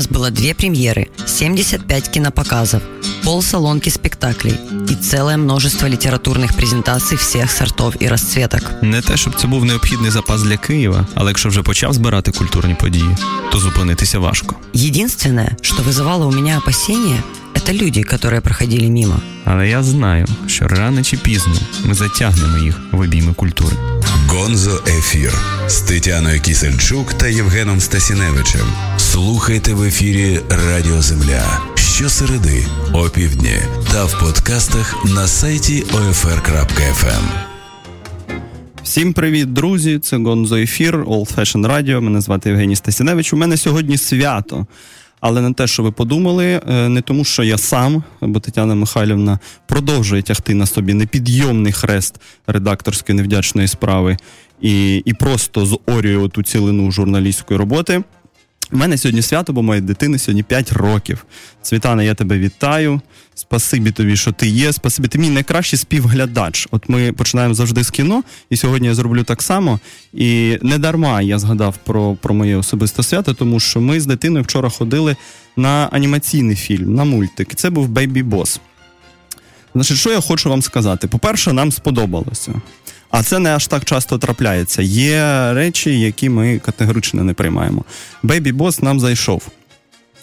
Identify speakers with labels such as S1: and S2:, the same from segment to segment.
S1: нас было две премьеры, 75 кинопоказов, полсалонки спектаклей и целое множество літературних презентацій всіх сортов і розцветок.
S2: Не те, щоб це був необхідний запас для Києва, але якщо вже почав збирати культурні події, то зупинитися важко.
S1: Единственное, что вызывало у меня опасения, это люди, которые проходили мимо.
S2: Але я знаю, що рано чи пізно ми затягнемо їх в обійми культури.
S3: Гонзо Ефір з Тетяною Кісельчук та Євгеном Стасіневичем. Слухайте в ефірі Радіо Земля щосереди, опівдні та в подкастах на сайті OFR.FM.
S4: Всім привіт, друзі! Це Гонзо Ефір, Old Fashion Radio. Мене звати Євгеній Стасіневич. У мене сьогодні свято. Але не те, що ви подумали, е, не тому, що я сам, бо Тетяна Михайлівна продовжує тягти на собі непідйомний хрест редакторської невдячної справи і і просто зорює ту цілину журналістської роботи. У мене сьогодні свято, бо моїй дитини сьогодні 5 років. Світана, я тебе вітаю. Спасибі тобі, що ти є. Спасибі, ти мій найкращий співглядач. От ми починаємо завжди з кіно, і сьогодні я зроблю так само. І не дарма я згадав про про моє особисте свято, тому що ми з дитиною вчора ходили на анімаційний фільм, на мультик. Це був Бейбі Бос. Значить, що я хочу вам сказати? По-перше, нам сподобалося. А це не аж так часто трапляється. Є речі, які ми категорично не приймаємо. Baby Boss нам зайшов.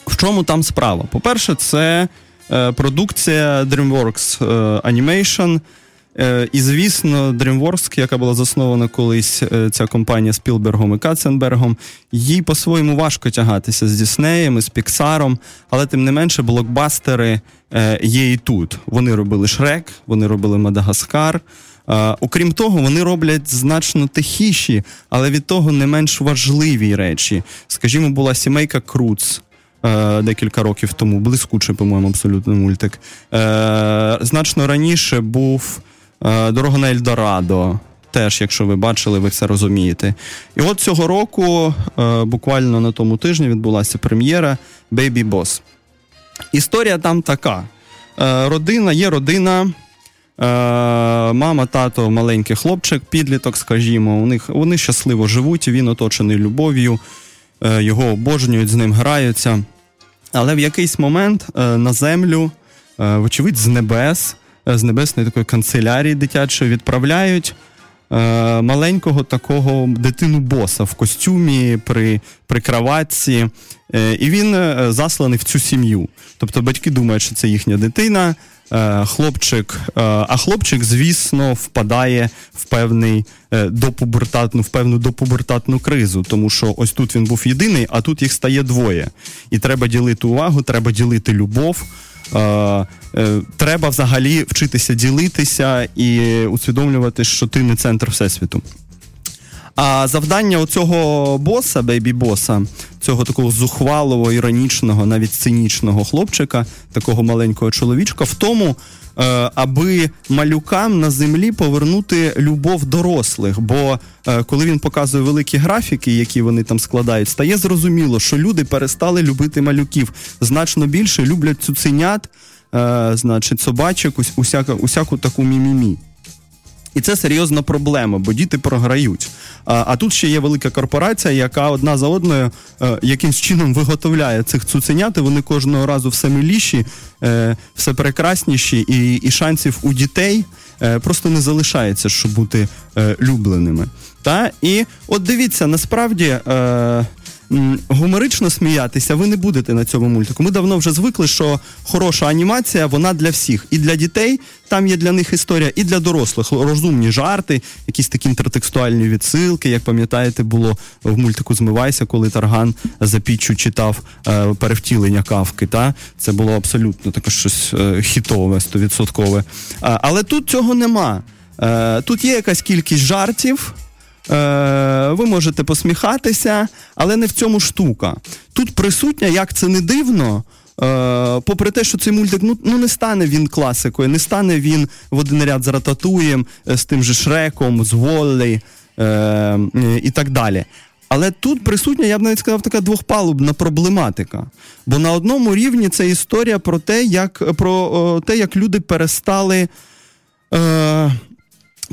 S4: В чому там справа? По-перше, це е, продукція DreamWorks е, Animation. Е, і, звісно, DreamWorks, яка була заснована колись ця компанія Спілбергом і Катценбергом, їй по-своєму важко тягатися з Діснеєм, з Піксаром, але тим не менше блокбастери є і тут. Вони робили Шрек, вони робили Мадагаскар. Окрім того, вони роблять значно тихіші, але від того не менш важливі речі. Скажімо, була сімейка Круц. Декілька років тому блискучий, по-моєму, абсолютно мультик. Значно раніше був Дорога на Ельдорадо. Теж, якщо ви бачили, ви все розумієте. І от цього року, буквально на тому тижні, відбулася прем'єра Baby Boss. Історія там така: родина є родина. Е, мама, тато, маленький хлопчик, підліток, скажімо, у них вони щасливо живуть, він оточений любов'ю, е, його обожнюють, з ним граються. Але в якийсь момент е, на землю, вочевидь, з небес, з небесної такої канцелярії дитячої відправляють маленького такого дитину боса в костюмі при при кроватці. І він засланий в цю сім'ю. Тобто батьки думають, що це їхня дитина. Е, хлопчик, е, а хлопчик, звісно, впадає в певний е, допубертатну, в певну допубертатну кризу, тому що ось тут він був єдиний, а тут їх стає двоє. І треба ділити увагу, треба ділити любов. Треба взагалі вчитися ділитися і усвідомлювати, що ти не центр всесвіту. А завдання у цього боса, бейбі-боса, цього такого зухвалого, іронічного, навіть цинічного хлопчика, такого маленького чоловічка, в тому, е, аби малюкам на землі повернути любов дорослих. Бо е, коли він показує великі графіки, які вони там складають, стає зрозуміло, що люди перестали любити малюків значно більше люблять цуценят, е, значить, собачок, усяку, усяку таку мімімі. І це серйозна проблема, бо діти програють. А а тут ще є велика корпорація, яка одна за одною е, якимсь чином виготовляє цих цуценят, і Вони кожного разу все миліші, е, все прекрасніші, і і шансів у дітей е, просто не залишається, щоб бути е, любленими. Та? І от дивіться, насправді. Е, гуморично сміятися, ви не будете на цьому мультику. Ми давно вже звикли, що хороша анімація, вона для всіх. І для дітей там є для них історія, і для дорослих розумні жарти, якісь такі інтертекстуальні відсилки. Як пам'ятаєте, було в мультику Змивайся, коли Тарган за піччю читав е, перевтілення кавки. Та? Це було абсолютно таке щось е, хітове, стовідсоткове. Але тут цього нема. Е, тут є якась кількість жартів. Е, ви можете посміхатися, але не в цьому штука. Тут присутня, як це не дивно. Е, попри те, що цей мультик ну ну не стане він класикою, не стане він в один ряд з рататуєм, е, з тим же Шреком, з Воллі е, і так далі. Але тут присутня, я б навіть сказав, така двохпалубна проблематика. Бо на одному рівні це історія про те, як про те, як люди перестали е,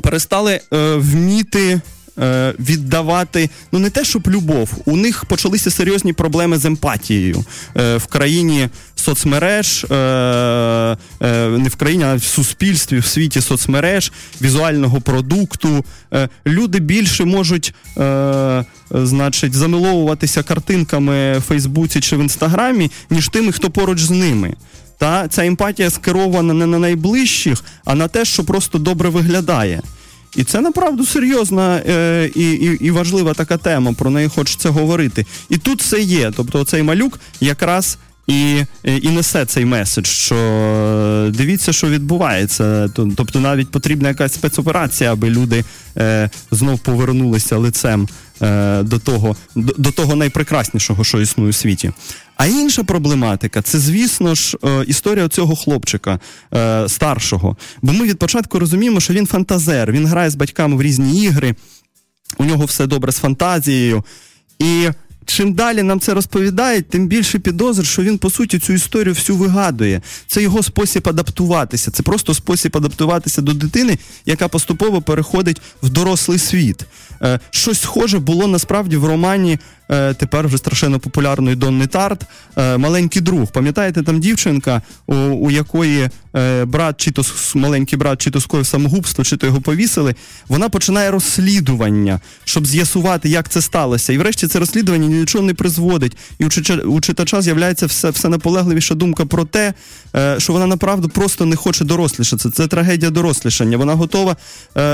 S4: перестали е, вміти е, віддавати ну не те, щоб любов. У них почалися серйозні проблеми з емпатією е, в країні соцмереж, е, не в країні, а в суспільстві, в світі соцмереж, візуального продукту. Люди більше можуть, значить, замиловуватися картинками в Фейсбуці чи в Інстаграмі, ніж тими, хто поруч з ними. Та ця емпатія скерована не на найближчих, а на те, що просто добре виглядає. І це направду серйозна е, і і, і важлива така тема, про неї хочеться говорити. І тут це є. Тобто, цей малюк якраз і і несе цей меседж, що е, дивіться, що відбувається. Тобто навіть потрібна якась спецоперація, аби люди е, знов повернулися лицем е, до того, до, до того найпрекраснішого, що існує у світі. А інша проблематика це, звісно ж, е, історія цього хлопчика е, старшого. Бо ми від початку розуміємо, що він фантазер, він грає з батьками в різні ігри, у нього все добре з фантазією. І чим далі нам це розповідають, тим більше підозр, що він по суті цю історію всю вигадує. Це його спосіб адаптуватися. Це просто спосіб адаптуватися до дитини, яка поступово переходить в дорослий світ. Е, щось схоже було насправді в романі тепер вже страшенно популярної Донни Тарт, е, маленький друг. Пам'ятаєте, там дівчинка, у, у якої е, брат, чи то маленький брат, чи то скоїв самогубство, чи то його повісили. Вона починає розслідування, щоб з'ясувати, як це сталося. І врешті це розслідування ні до чого не призводить. І у читача з'являється все все наполегливіша думка про те, що вона направду просто не хоче дорослішати. Це трагедія дорослішання. Вона готова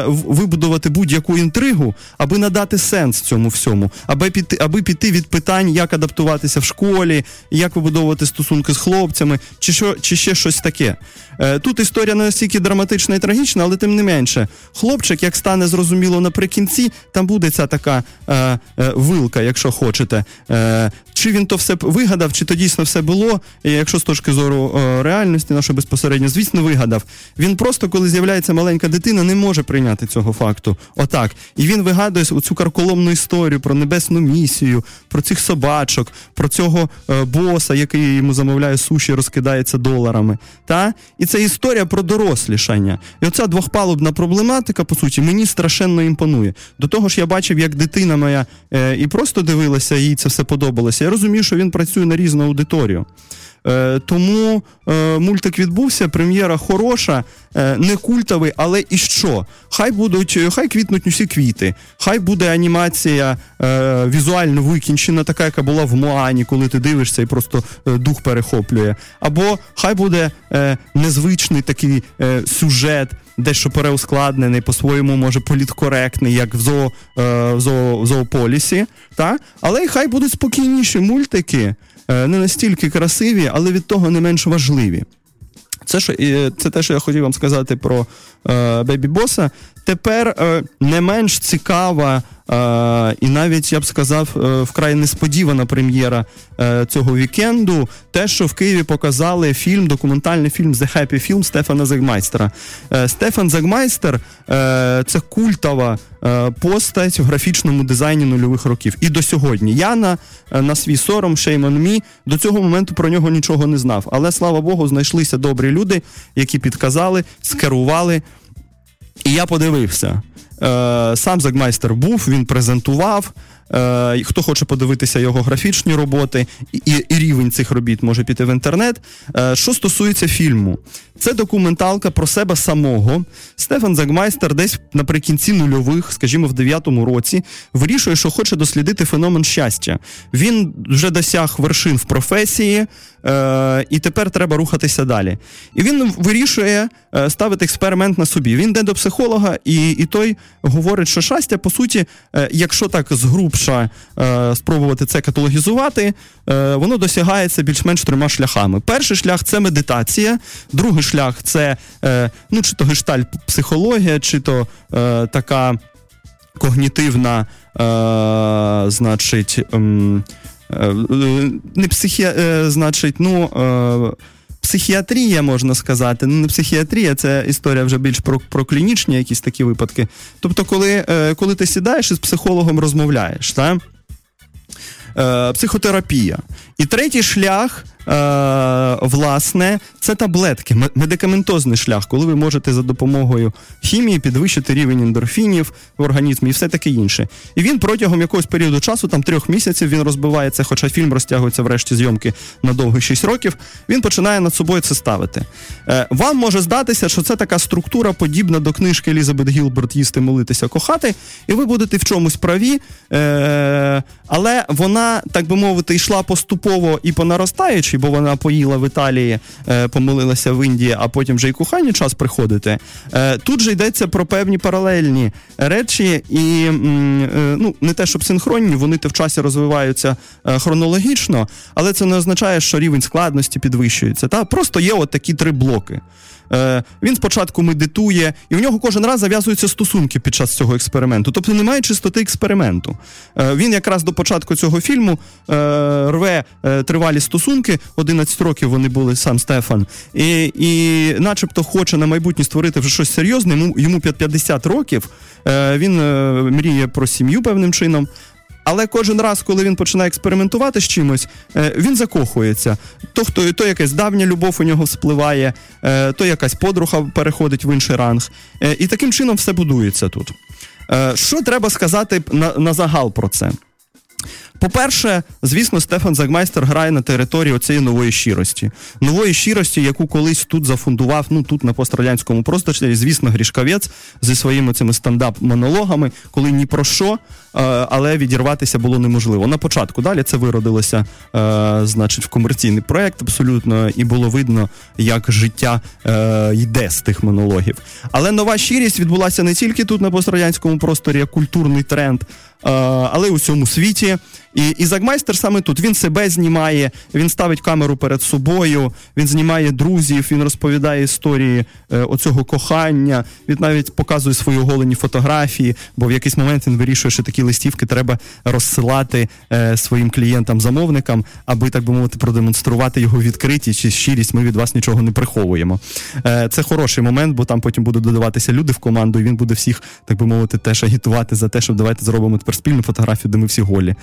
S4: вибудувати будь-яку інтригу, аби надати сенс цьому всьому, аби піти, аби піти від питань, як адаптуватися в школі, як вибудовувати стосунки з хлопцями, чи що, чи ще щось таке. Е, тут історія не настільки драматична і трагічна, але тим не менше, хлопчик, як стане зрозуміло наприкінці, там буде ця така е, е, вилка, якщо хочете. Е, чи він то все вигадав, чи то дійсно все було. Якщо з точки зору е, реальності, нашої безпосередньо, звісно, вигадав. Він просто, коли з'являється маленька дитина, не може прийняти цього факту. Отак. І він вигадує цю карколомну історію про небесну місію, про цих собачок, про цього е, боса, який йому замовляє суші, розкидається доларами. Та? І це історія про дорослішання. І оця двохпалубна проблематика, по суті, мені страшенно імпонує. До того ж, я бачив, як дитина моя е, і просто дивилася, їй це все подобалося. Я розумію, що він працює на різну аудиторію. Е, тому е, мультик відбувся, прем'єра хороша, е, не культовий, але і що? Хай будуть, хай квітнуть усі квіти, хай буде анімація візуально викінчена, така, яка була в Моані, коли ти дивишся і просто дух перехоплює. Або хай буде незвичний такий сюжет. Дещо переускладнений, по-своєму, може, політкоректний, як в зоо, в зоо, зоополісі. Та? Але й хай будуть спокійніші мультики, Е, не настільки красиві, але від того не менш важливі. Це що, це те, що я хотів вам сказати про Бебі Боса. Тепер е, не менш цікава і навіть я б сказав, е, вкрай несподівана прем'єра е, цього вікенду. Те, що в Києві показали фільм, документальний фільм The Happy Film Стефана Загмайстера. Е, Стефан Загмайстер це культова постать в графічному дизайні нульових років. І до сьогодні. Я на на свій сором, shame on me, до цього моменту про нього нічого не знав. Але слава Богу, знайшлися добрі люди, які підказали, скерували. І я подивився. Е, сам Загмайстер був, він презентував. Е, хто хоче подивитися його графічні роботи і, і рівень цих робіт може піти в інтернет. Е, що стосується фільму, це документалка про себе самого. Стефан Загмайстер десь наприкінці нульових, скажімо, в дев'ятому році, вирішує, що хоче дослідити феномен щастя. Він вже досяг вершин в професії, е, і тепер треба рухатися далі. І він вирішує е, ставити експеримент на собі. Він йде до психолога, і і той говорить, що щастя, по суті, е, якщо так згрубша е, спробувати це каталогізувати, е, воно досягається більш-менш трьома шляхами. Перший шлях це медитація, другий шлях це е, ну, чи то гештальт психологія, чи то е, така когнітивна, значить, ем, не психі... Е, значить, ну. Е, Психіатрія, можна сказати, ну не психіатрія, це історія вже більш про про клінічні якісь такі випадки. Тобто, коли е, коли ти сідаєш і з психологом розмовляєш, так? Е, психотерапія. І третій шлях е, власне, це таблетки, медикаментозний шлях, коли ви можете за допомогою хімії підвищити рівень ендорфінів в організмі і все таке інше. І він протягом якогось періоду часу, там трьох місяців, він розбивається, хоча фільм розтягується врешті зйомки на довгих 6 років. Він починає над собою це ставити. Е, Вам може здатися, що це така структура, подібна до книжки Елізабет Гілберт їсти, молитися, кохати, і ви будете в чомусь праві. Е, Але вона, так би мовити, йшла поступово і по наростаючій, бо вона поїла в Італії, е, помилилася в Індії, а потім вже і кохання час приходити. Е, Тут же йдеться про певні паралельні речі, і е, ну, не те, щоб синхронні, вони в часі розвиваються хронологічно, але це не означає, що рівень складності підвищується. Та Просто є от такі три блоки. Е, Він спочатку медитує, і у нього кожен раз зав'язуються стосунки під час цього експерименту. Тобто немає чистоти експерименту. Е, Він якраз до початку цього фільму е, рве тривалі стосунки. 11 років вони були сам Стефан, і, і начебто хоче на майбутнє створити вже щось серйозне. Йому, йому 50 років. Е, Він е, мріє про сім'ю певним чином. Але кожен раз, коли він починає експериментувати з чимось, е, він закохується. То хто то якась давня любов у нього спливає, е, то якась подруга переходить в інший ранг. Е, і таким чином все будується тут. Що треба сказати на, на загал про це? По-перше, звісно, Стефан Загмайстер грає на території оцієї нової щирості. Нової щирості, яку колись тут зафундував, ну тут на пострадянському просторі, звісно, Грішкавець зі своїми цими стендап-монологами, коли ні про що, е, але відірватися було неможливо. На початку далі це виродилося, е, значить, в комерційний проект абсолютно, і було видно, як життя е, йде з тих монологів. Але нова щирість відбулася не тільки тут на пострадянському просторі, як культурний тренд. Але у всьому світі. І і Загмайстер саме тут він себе знімає, він ставить камеру перед собою, він знімає друзів, він розповідає історії е, оцього кохання. Він навіть показує свої оголені фотографії, бо в якийсь момент він вирішує, що такі листівки треба розсилати е, своїм клієнтам-замовникам, аби так би мовити, продемонструвати його відкритість чи щирість. Ми від вас нічого не приховуємо. Е, Це хороший момент, бо там потім будуть додаватися люди в команду, і він буде всіх, так би мовити, теж агітувати за те, щоб давайте зробимо тепер спільну фотографію, де ми всі голі.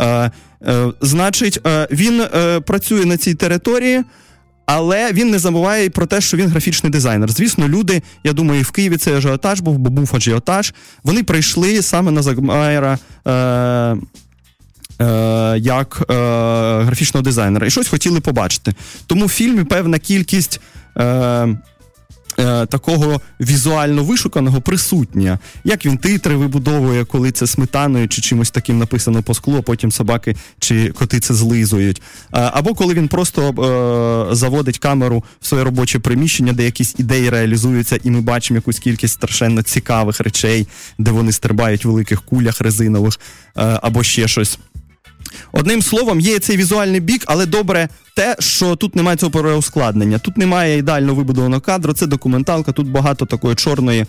S4: Е, е, Значить, е, він працює на цій території. Але він не забуває про те, що він графічний дизайнер. Звісно, люди, я думаю, в Києві цей ажіотаж був, бо був ажіотаж. Вони прийшли саме на Загмайера е, як е, графічного дизайнера і щось хотіли побачити. Тому в фільмі певна кількість. Е, такого візуально вишуканого присутня. Як він титри вибудовує, коли це сметаною чи чимось таким написано по склу, а потім собаки чи коти це злизують. Е, або коли він просто е, заводить камеру в своє робоче приміщення, де якісь ідеї реалізуються, і ми бачимо якусь кількість страшенно цікавих речей, де вони стрибають в великих кулях резинових, е, або ще щось. Одним словом, є цей візуальний бік, але добре те, що тут немає цього переускладнення. Тут немає ідеально вибудованого кадру, це документалка, тут багато такої чорної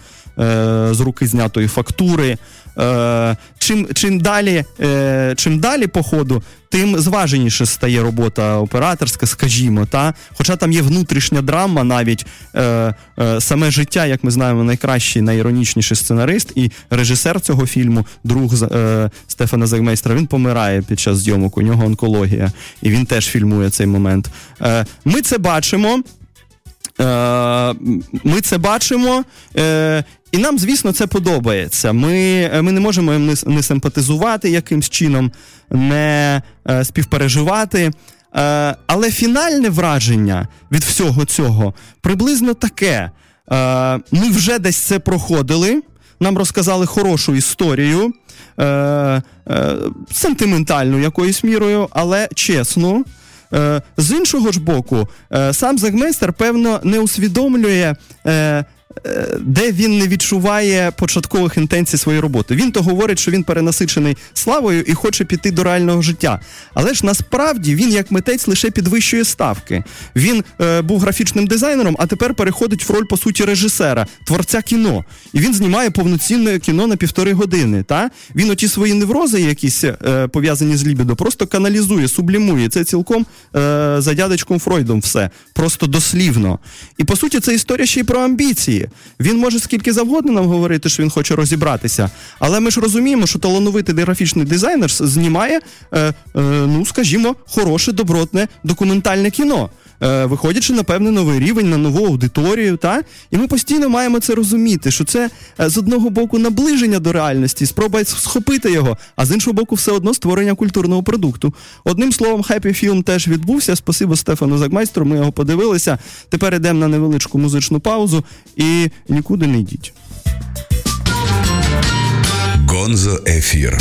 S4: з руки знятої фактури. Е, Чим чим далі е, чим далі по ходу, тим зваженіше стає робота операторська, скажімо. та? Хоча там є внутрішня драма, навіть е, е, саме життя, як ми знаємо, найкращий, найіронічніший сценарист і режисер цього фільму, друг е, Стефана Загмейстра, він помирає під час зйомок, у нього онкологія, і він теж фільмує цей момент. Е, Ми це бачимо. Е, ми це бачимо, е, і нам, звісно, це подобається. Ми ми не можемо їм не симпатизувати якимсь чином, не е, співпереживати. Але фінальне враження від всього цього приблизно таке. Ми вже десь це проходили. Нам розказали хорошу історію, сентиментальну якоюсь мірою, але чесну. Е, з іншого ж боку, е, сам Загмейстер, певно, не усвідомлює е, Е, де він не відчуває початкових інтенцій своєї роботи. Він то говорить, що він перенасичений славою і хоче піти до реального життя. Але ж насправді він, як митець, лише підвищує ставки. Він е, був графічним дизайнером, а тепер переходить в роль, по суті, режисера, творця кіно. І він знімає повноцінне кіно на півтори години. Та? Він оті свої неврози, якісь е, пов'язані з лібідо, просто каналізує, сублімує. Це цілком е, за дядечком Фройдом все. Просто дослівно. І по суті, це історія ще й про амбіції. Він може скільки завгодно нам говорити, що він хоче розібратися, але ми ж розуміємо, що талановитий графічний дизайнер знімає, е, е, ну скажімо, хороше добротне документальне кіно. Е, виходячи на певний новий рівень, на нову аудиторію, та і ми постійно маємо це розуміти, що це е, з одного боку наближення до реальності, спроба схопити його, а з іншого боку, все одно створення культурного продукту. Одним словом, хеппі фільм теж відбувся. Спасибо Стефану Загмайстру. Ми його подивилися. Тепер йдемо на невеличку музичну паузу і нікуди не йдіть.
S3: Гонзо ефір.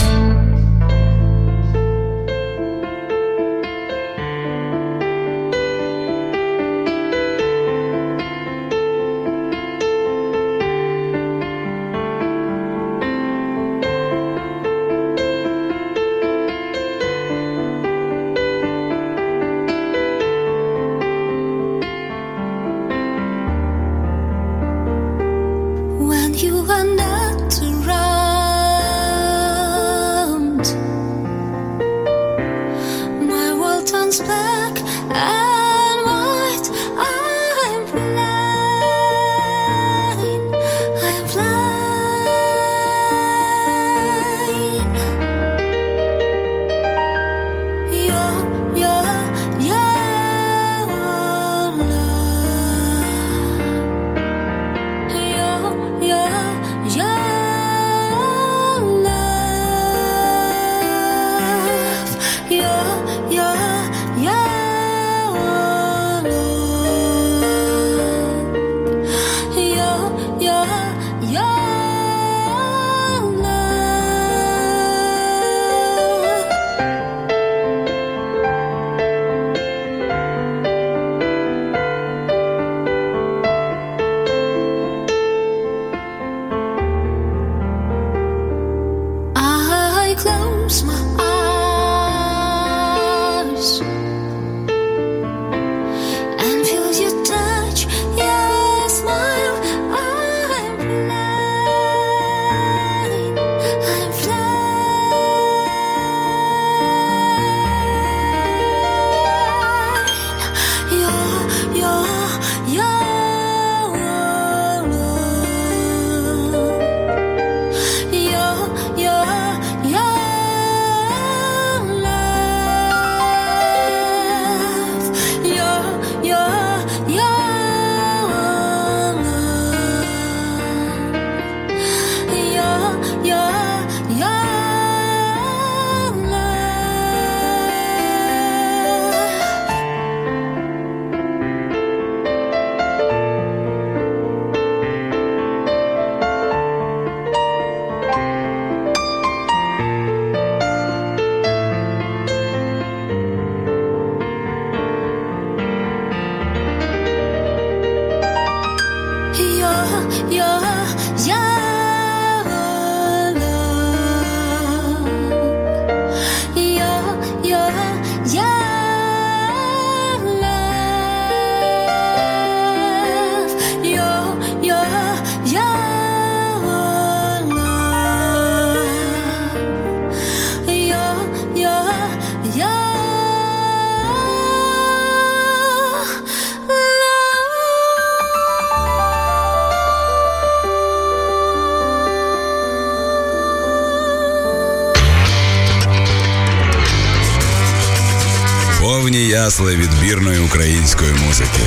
S3: Ясли відбірної української музики.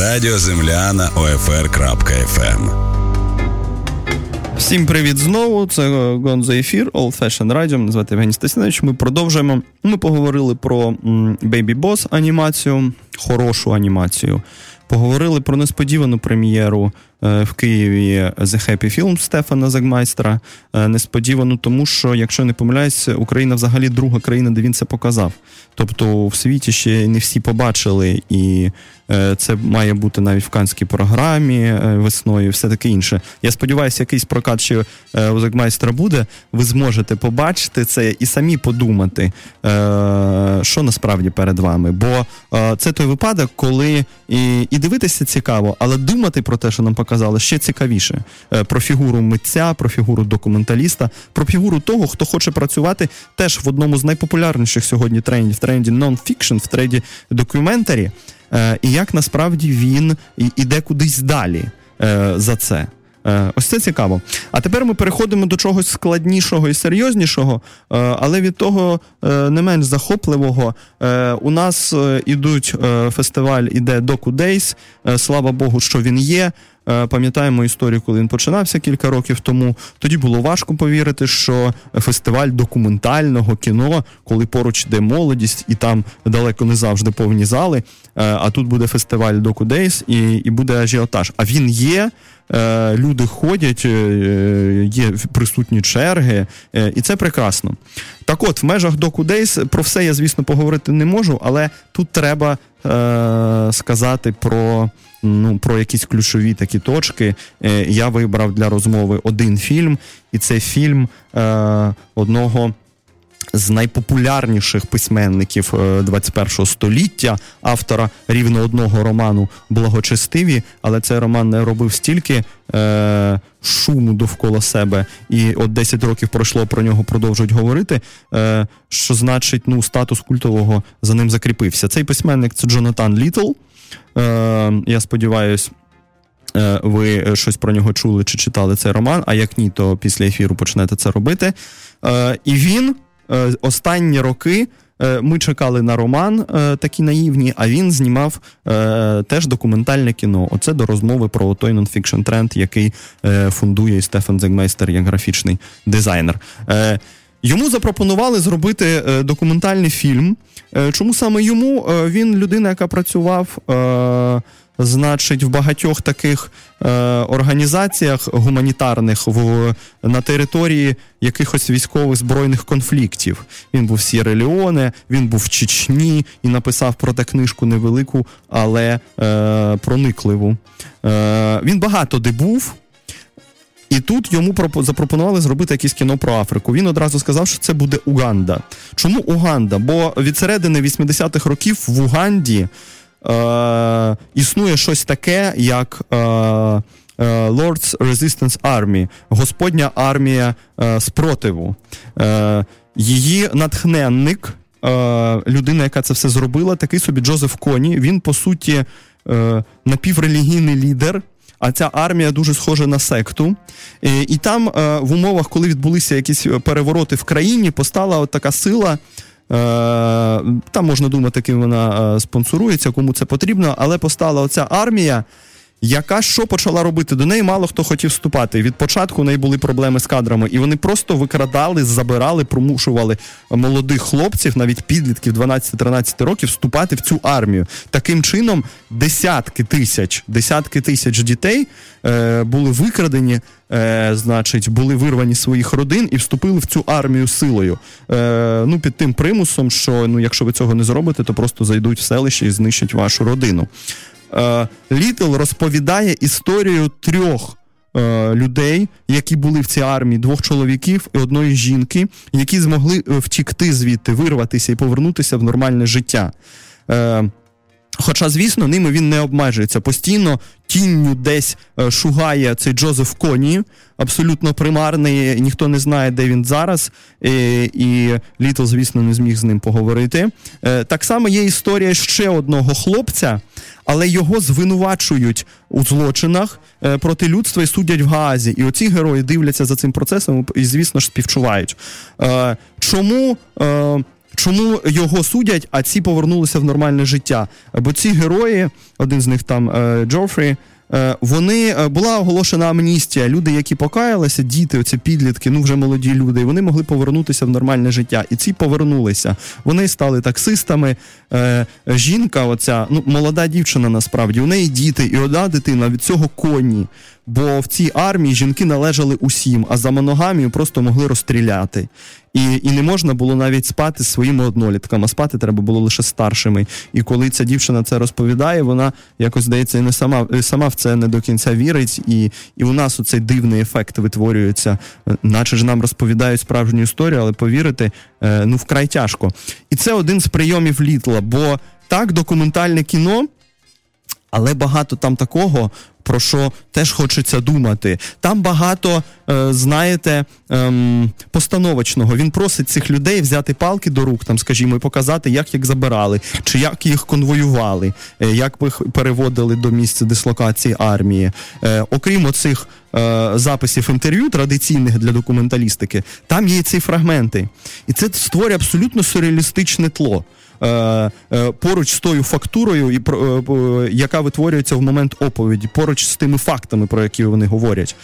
S3: Радіо Земля на OFR.FM
S4: Всім привіт знову. Це Гонзо Ефір, Old Fashion Radio. Мене звати Євгеній Стасінович. Ми продовжуємо. Ми поговорили про Baby Boss анімацію, хорошу анімацію. Поговорили про несподівану прем'єру в Києві The Happy Film Стефана Загмайстра. Е, несподівано, тому що, якщо не помиляюсь, Україна взагалі друга країна, де він це показав. Тобто в світі ще не всі побачили, і е, це має бути навіть в канській програмі весною, і все таке інше. Я сподіваюся, якийсь прокат ще у Загмайстра буде. Ви зможете побачити це і самі подумати, що насправді перед вами. Бо це той випадок, коли і, дивитися цікаво, але думати про те, що нам показує показали ще цікавіше е, про фігуру митця, про фігуру документаліста, про фігуру того, хто хоче працювати теж в одному з найпопулярніших сьогодні трендів, тренді нон-фікшн, в тренді документарі, е, і як насправді він іде кудись далі за це. Е, ось це цікаво. А тепер ми переходимо до чогось складнішого і серйознішого, е, але від того е, не менш захопливого. У нас ідуть фестиваль, іде Doku Days. Слава Богу, що він є. Пам'ятаємо історію, коли він починався кілька років тому. Тоді було важко повірити, що фестиваль документального кіно, коли поруч йде молодість, і там далеко не завжди повні зали. А тут буде фестиваль Doku Days і, і буде ажіотаж. А він є. Е, люди ходять, е, є присутні черги, е, і це прекрасно. Так от, в межах Days про все я, звісно, поговорити не можу, але тут треба сказати про. Ну, про якісь ключові такі точки. Я вибрав для розмови один фільм, і це фільм одного з найпопулярніших письменників 21 е, століття, автора рівно одного роману Благочестиві, але цей роман не робив стільки е, шуму довкола себе, і от 10 років пройшло про нього, продовжують говорити. е, Що значить, ну, статус культового за ним закріпився. Цей письменник це Джонатан Літл. Е, Я сподіваюся. Е, ви щось про нього чули чи читали цей роман, а як ні, то після ефіру почнете це робити. Е, І він останні роки. Е, ми чекали на роман е, такі наївні, а він знімав е, теж документальне кіно. Оце до розмови про той нонфікшн тренд, який е, фундує Стефан Зегмейстер як графічний дизайнер. Е, йому запропонували зробити документальний фільм. Чому саме йому? Він людина, яка працював значить, в багатьох таких е, організаціях гуманітарних в, на території якихось військових збройних конфліктів. Він був в Сєре Леоне, він був в Чечні і написав про те книжку невелику, але е, проникливу. Е, Він багато де був. І тут йому запропонували зробити якесь кіно про Африку. Він одразу сказав, що це буде Уганда. Чому Уганда? Бо від середини 80-х років в Уганді е, існує щось таке, як е, е, Lord's Resistance Army, Господня армія е, спротиву. Е, Її натхненник, е, людина, яка це все зробила, такий собі Джозеф Коні. Він, по суті, е, напіврелігійний лідер. А ця армія дуже схожа на секту. І, і там е, в умовах, коли відбулися якісь перевороти в країні, постала от така сила, Е, там можна думати, ким вона е, спонсорується, кому це потрібно, але постала оця армія. Яка що почала робити? До неї мало хто хотів вступати. Від початку у неї були проблеми з кадрами, і вони просто викрадали, забирали, примушували молодих хлопців, навіть підлітків 12-13 років, вступати в цю армію. Таким чином, десятки тисяч, десятки тисяч дітей е, були викрадені, е, значить, були вирвані своїх родин і вступили в цю армію силою. Е, Ну, під тим примусом, що ну, якщо ви цього не зробите, то просто зайдуть в селище і знищать вашу родину. Е, Літл розповідає історію трьох. Е, людей, які були в цій армії, двох чоловіків і одної жінки, які змогли е, втікти звідти, вирватися і повернутися в нормальне життя. Хоча, звісно, ними він не обмежується. Постійно тінню десь шугає цей Джозеф Коні, абсолютно примарний, ніхто не знає, де він зараз, і, і Літл, звісно, не зміг з ним поговорити. Так само є історія ще одного хлопця але його звинувачують у злочинах е, проти людства і судять в Гаазі. І оці герої дивляться за цим процесом і, звісно ж, співчувають. Е, чому? Е, чому його судять, а ці повернулися в нормальне життя? Бо ці герої, один з них там Джофрі, вони е, була оголошена амністія. Люди, які покаялися, діти, оці підлітки, ну вже молоді люди, вони могли повернутися в нормальне життя. І ці повернулися. Вони стали таксистами. Е, жінка, оця ну молода дівчина, насправді у неї діти, і одна дитина від цього коні. Бо в цій армії жінки належали усім, а за моногамію просто могли розстріляти. І і не можна було навіть спати своїми однолітками, спати треба було лише старшими. І коли ця дівчина це розповідає, вона якось здається не сама сама в це не до кінця вірить, і і у нас оцей дивний ефект витворюється, наче ж нам розповідають справжню історію, але повірити е, ну вкрай тяжко. І це один з прийомів літла, бо так документальне кіно. Але багато там такого, про що теж хочеться думати. Там багато, е, знаєте, ем, постановочного. Він просить цих людей взяти палки до рук, там, скажімо, і показати, як їх забирали, чи як їх конвоювали, е, як їх переводили до місця дислокації армії. Е, окрім оцих записів інтерв'ю, традиційних для документалістики, там є ці фрагменти. І це створює абсолютно сюрреалістичне тло. Е, е, поруч з тою фактурою, і е, яка витворюється в момент оповіді, поруч з тими фактами, про які вони говорять.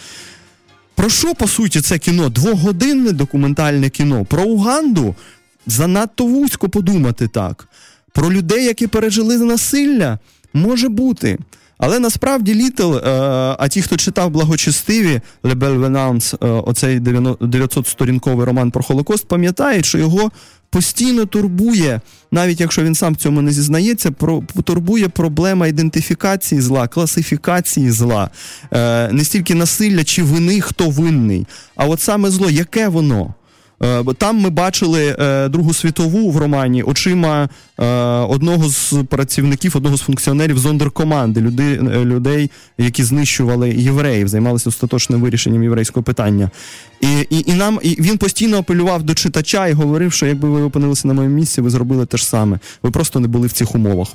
S4: Про що, по суті, це кіно? Двогодинне документальне кіно. Про Уганду занадто вузько подумати так. Про людей, які пережили насилля, може бути. Але насправді Літл, е, а ті, хто читав благочестиві Лебель Венанс, е, оцей 900-сторінковий роман про Холокост, пам'ятають, що його постійно турбує, навіть якщо він сам в цьому не зізнається, про турбує проблема ідентифікації зла, класифікації зла, е, не стільки насилля чи вини, хто винний, а от саме зло, яке воно. Е, там ми бачили е, Другу світову в романі очима е, одного з працівників, одного з функціонерів зондеркоманди, людей, людей, які знищували євреїв, займалися остаточним вирішенням єврейського питання. І і, і нам і він постійно апелював до читача і говорив, що якби ви опинилися на моєму місці, ви зробили те ж саме. Ви просто не були в цих умовах.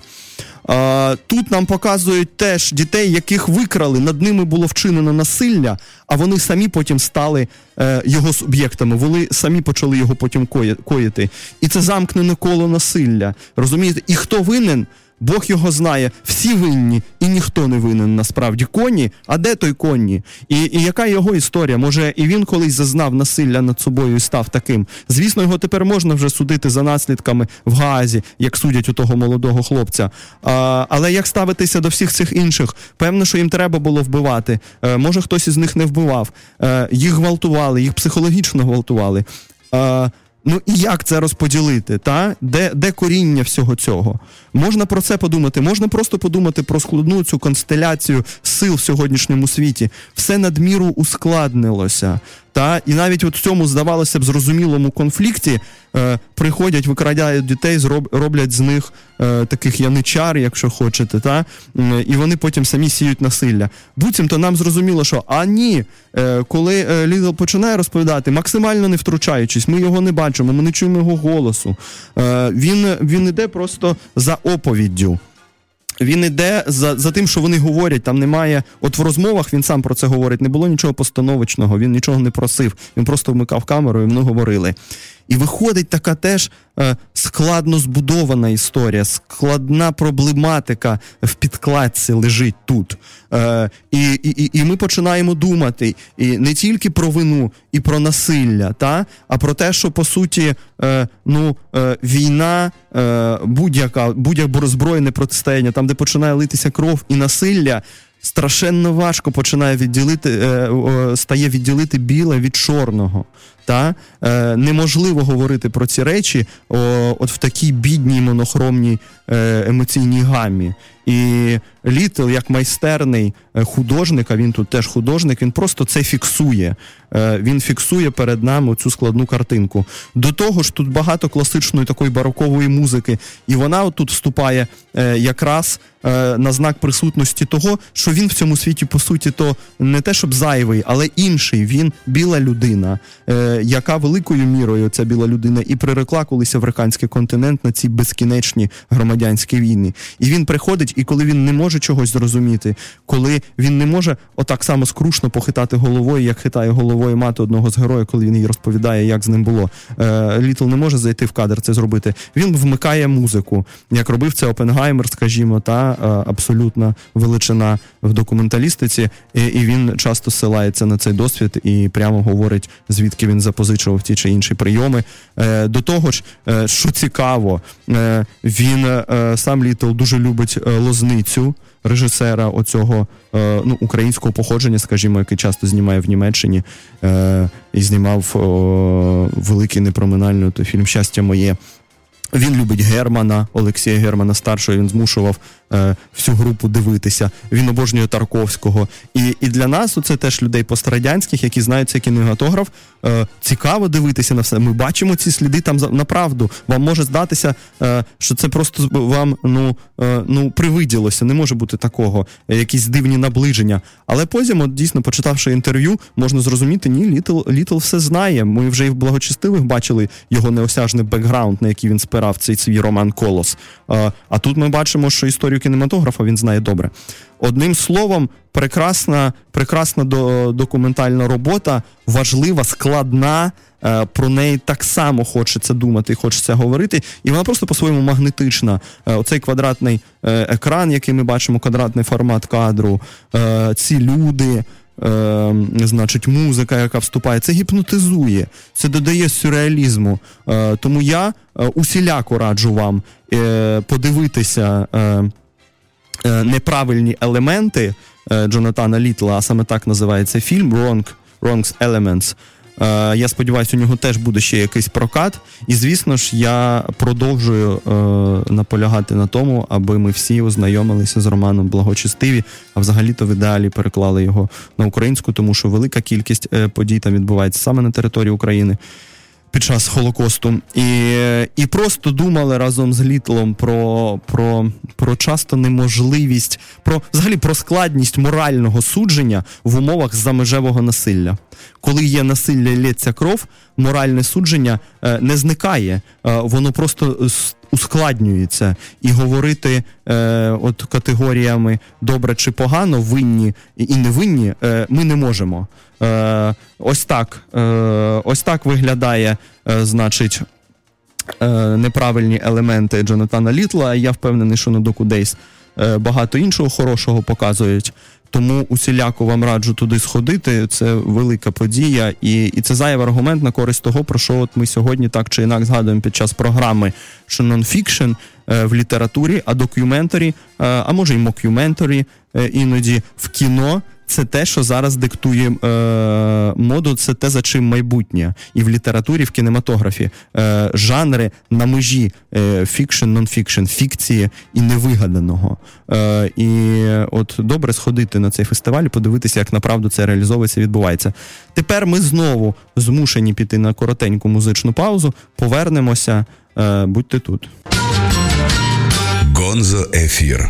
S4: Тут нам показують теж дітей, яких викрали, над ними було вчинено насилля, а вони самі потім стали е, його суб'єктами. Вони самі почали його потім коїти. І це замкнене коло насилля. Розумієте? І хто винен? Бог його знає, всі винні, і ніхто не винен насправді коні. А де той коні? І і яка його історія? Може, і він колись зазнав насилля над собою і став таким. Звісно, його тепер можна вже судити за наслідками в Газі, як судять у того молодого хлопця. А, Але як ставитися до всіх цих інших? Певно, що їм треба було вбивати. Е, може, хтось із них не вбивав. Е, їх гвалтували, їх психологічно гвалтували. Е, Ну і як це розподілити? Та? Де де коріння всього цього? Можна про це подумати, можна просто подумати про складну цю констеляцію сил в сьогоднішньому світі. Все надміру ускладнилося. Та? І навіть от в цьому, здавалося б, зрозумілому конфлікті е, приходять, викрадяють дітей, зроб, роблять з них е, таких яничар, якщо хочете, та? і вони потім самі сіють насилля. Буцімто нам зрозуміло, що а ні, е, коли е, Лідл починає розповідати, максимально не втручаючись, ми його не бачимо, ми не чуємо його голосу. Е, Він він іде просто за оповіддю. Він іде за за тим, що вони говорять. Там немає. От в розмовах він сам про це говорить. Не було нічого постановочного, він нічого не просив. Він просто вмикав камеру і вони говорили. І виходить така теж е, складно збудована історія, складна проблематика в підкладці лежить тут. Е, І і, і ми починаємо думати і не тільки про вину і про насилля, та, а про те, що по суті е, ну, е, війна, е, будь-яка будь-яке роззброєне протистояння, там, де починає литися кров і насилля страшенно важко починає відділити, е, стає відділити біле від чорного. Та е, неможливо говорити про ці речі от в такій бідній монохромній е, емоційній гамі. І Літл, як майстерний художник, а він тут теж художник, він просто це фіксує. Е, він фіксує перед нами цю складну картинку. До того ж, тут багато класичної такої барокової музики, і вона тут вступає е, якраз на знак присутності того, що він в цьому світі, по суті, то не те, щоб зайвий, але інший. Він біла людина, яка великою мірою ця біла людина і прирекла колись африканський континент на ці безкінечні громадянські війни. І він приходить і коли він не може чогось зрозуміти, коли він не може отак само скрушно похитати головою, як хитає головою мати одного з героїв, коли він їй розповідає, як з ним було. Е, Літл не може зайти в кадр це зробити. Він вмикає музику, як робив це Опенгаймер, скажімо, та е, абсолютна величина в документалістиці, і, він часто ссилається на цей досвід і прямо говорить, звідки він запозичував ті чи інші прийоми. Е, До того ж, що цікаво, він сам Літл дуже любить лозницю режисера оцього е, ну, українського походження, скажімо, який часто знімає в Німеччині е, і знімав о, великий непроминальний фільм Щастя моє. Він любить Германа, Олексія Германа старшого. Він змушував е, всю групу дивитися. Він обожнює Тарковського. І і для нас це теж людей пострадянських, які знають цей кінематограф. Е, цікаво дивитися на все. Ми бачимо ці сліди там на правду. Вам може здатися, е, що це просто вам ну, е, ну привиділося. Не може бути такого, якісь дивні наближення. Але потім, от, дійсно, почитавши інтерв'ю, можна зрозуміти, ні, Літл Літл все знає. Ми вже і в благочестивих бачили його неосяжний бекграунд, на який він спирав цей свій роман Колос. А тут ми бачимо, що історію кінематографа він знає добре. Одним словом, прекрасна прекрасна документальна робота, важлива, складна. Е, про неї так само хочеться думати, хочеться говорити, і вона просто по-своєму магнетична. Е, оцей квадратний е, екран, який ми бачимо, квадратний формат кадру, ці люди. Значить, музика, яка вступає, це гіпнотизує, це додає сюрреалізму. Тому я усіляко раджу вам подивитися неправильні елементи Джонатана Літла, а саме так називається фільм Wrong, Wrong's Elements. Е, я сподіваюся, у нього теж буде ще якийсь прокат. І звісно ж, я продовжую е, наполягати на тому, аби ми всі ознайомилися з романом Благочестиві, а взагалі-то в ідеалі переклали його на українську, тому що велика кількість е, подій там відбувається саме на території України під час Холокосту, і і просто думали разом з Літлом про про, про часто неможливість, про взагалі про складність морального судження в умовах замежевого насилля. Коли є насилля і лється кров, моральне судження е, не зникає, е, воно просто ускладнюється. І говорити е, от категоріями добре чи погано, винні і невинні е, ми не можемо. Е, Ось так е, ось так виглядає, е, значить. Неправильні елементи Джонатана Літла. Я впевнений, що на Доку Дейс багато іншого хорошого показують. Тому усіляко вам раджу туди сходити. Це велика подія, і і це зайвий аргумент на користь того, про що от ми сьогодні так чи інак згадуємо під час програми, що нонфікшн в літературі, а докюментарі, е, а може й мокюментарі іноді в кіно це те, що зараз диктує е, моду, це те, за чим майбутнє. І в літературі, в кінематографі е, жанри на межі е, fiction, nonfiction, фікції і невигаданого. Е, І от добре сходити на цей фестиваль, подивитися, як направду це реалізовується, відбувається. Тепер ми знову змушені піти на коротеньку музичну паузу, повернемося. Е, Будьте тут.
S3: Гонзо ефір.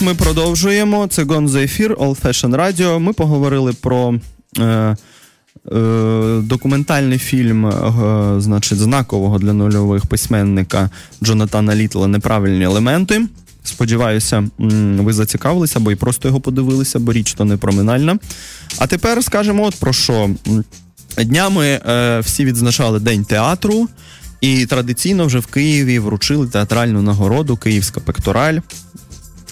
S4: Ми продовжуємо. Це Гонзо ефір All Fashion Radio. Ми поговорили про е, е, документальний фільм, е, значить, знакового для нульових письменника Джонатана Літла Неправильні елементи. Сподіваюся, ви зацікавилися, бо і просто його подивилися, бо річ то не проминальна. А тепер скажемо от про що. Днями е, всі відзначали День театру, і традиційно вже в Києві вручили театральну нагороду Київська пектораль.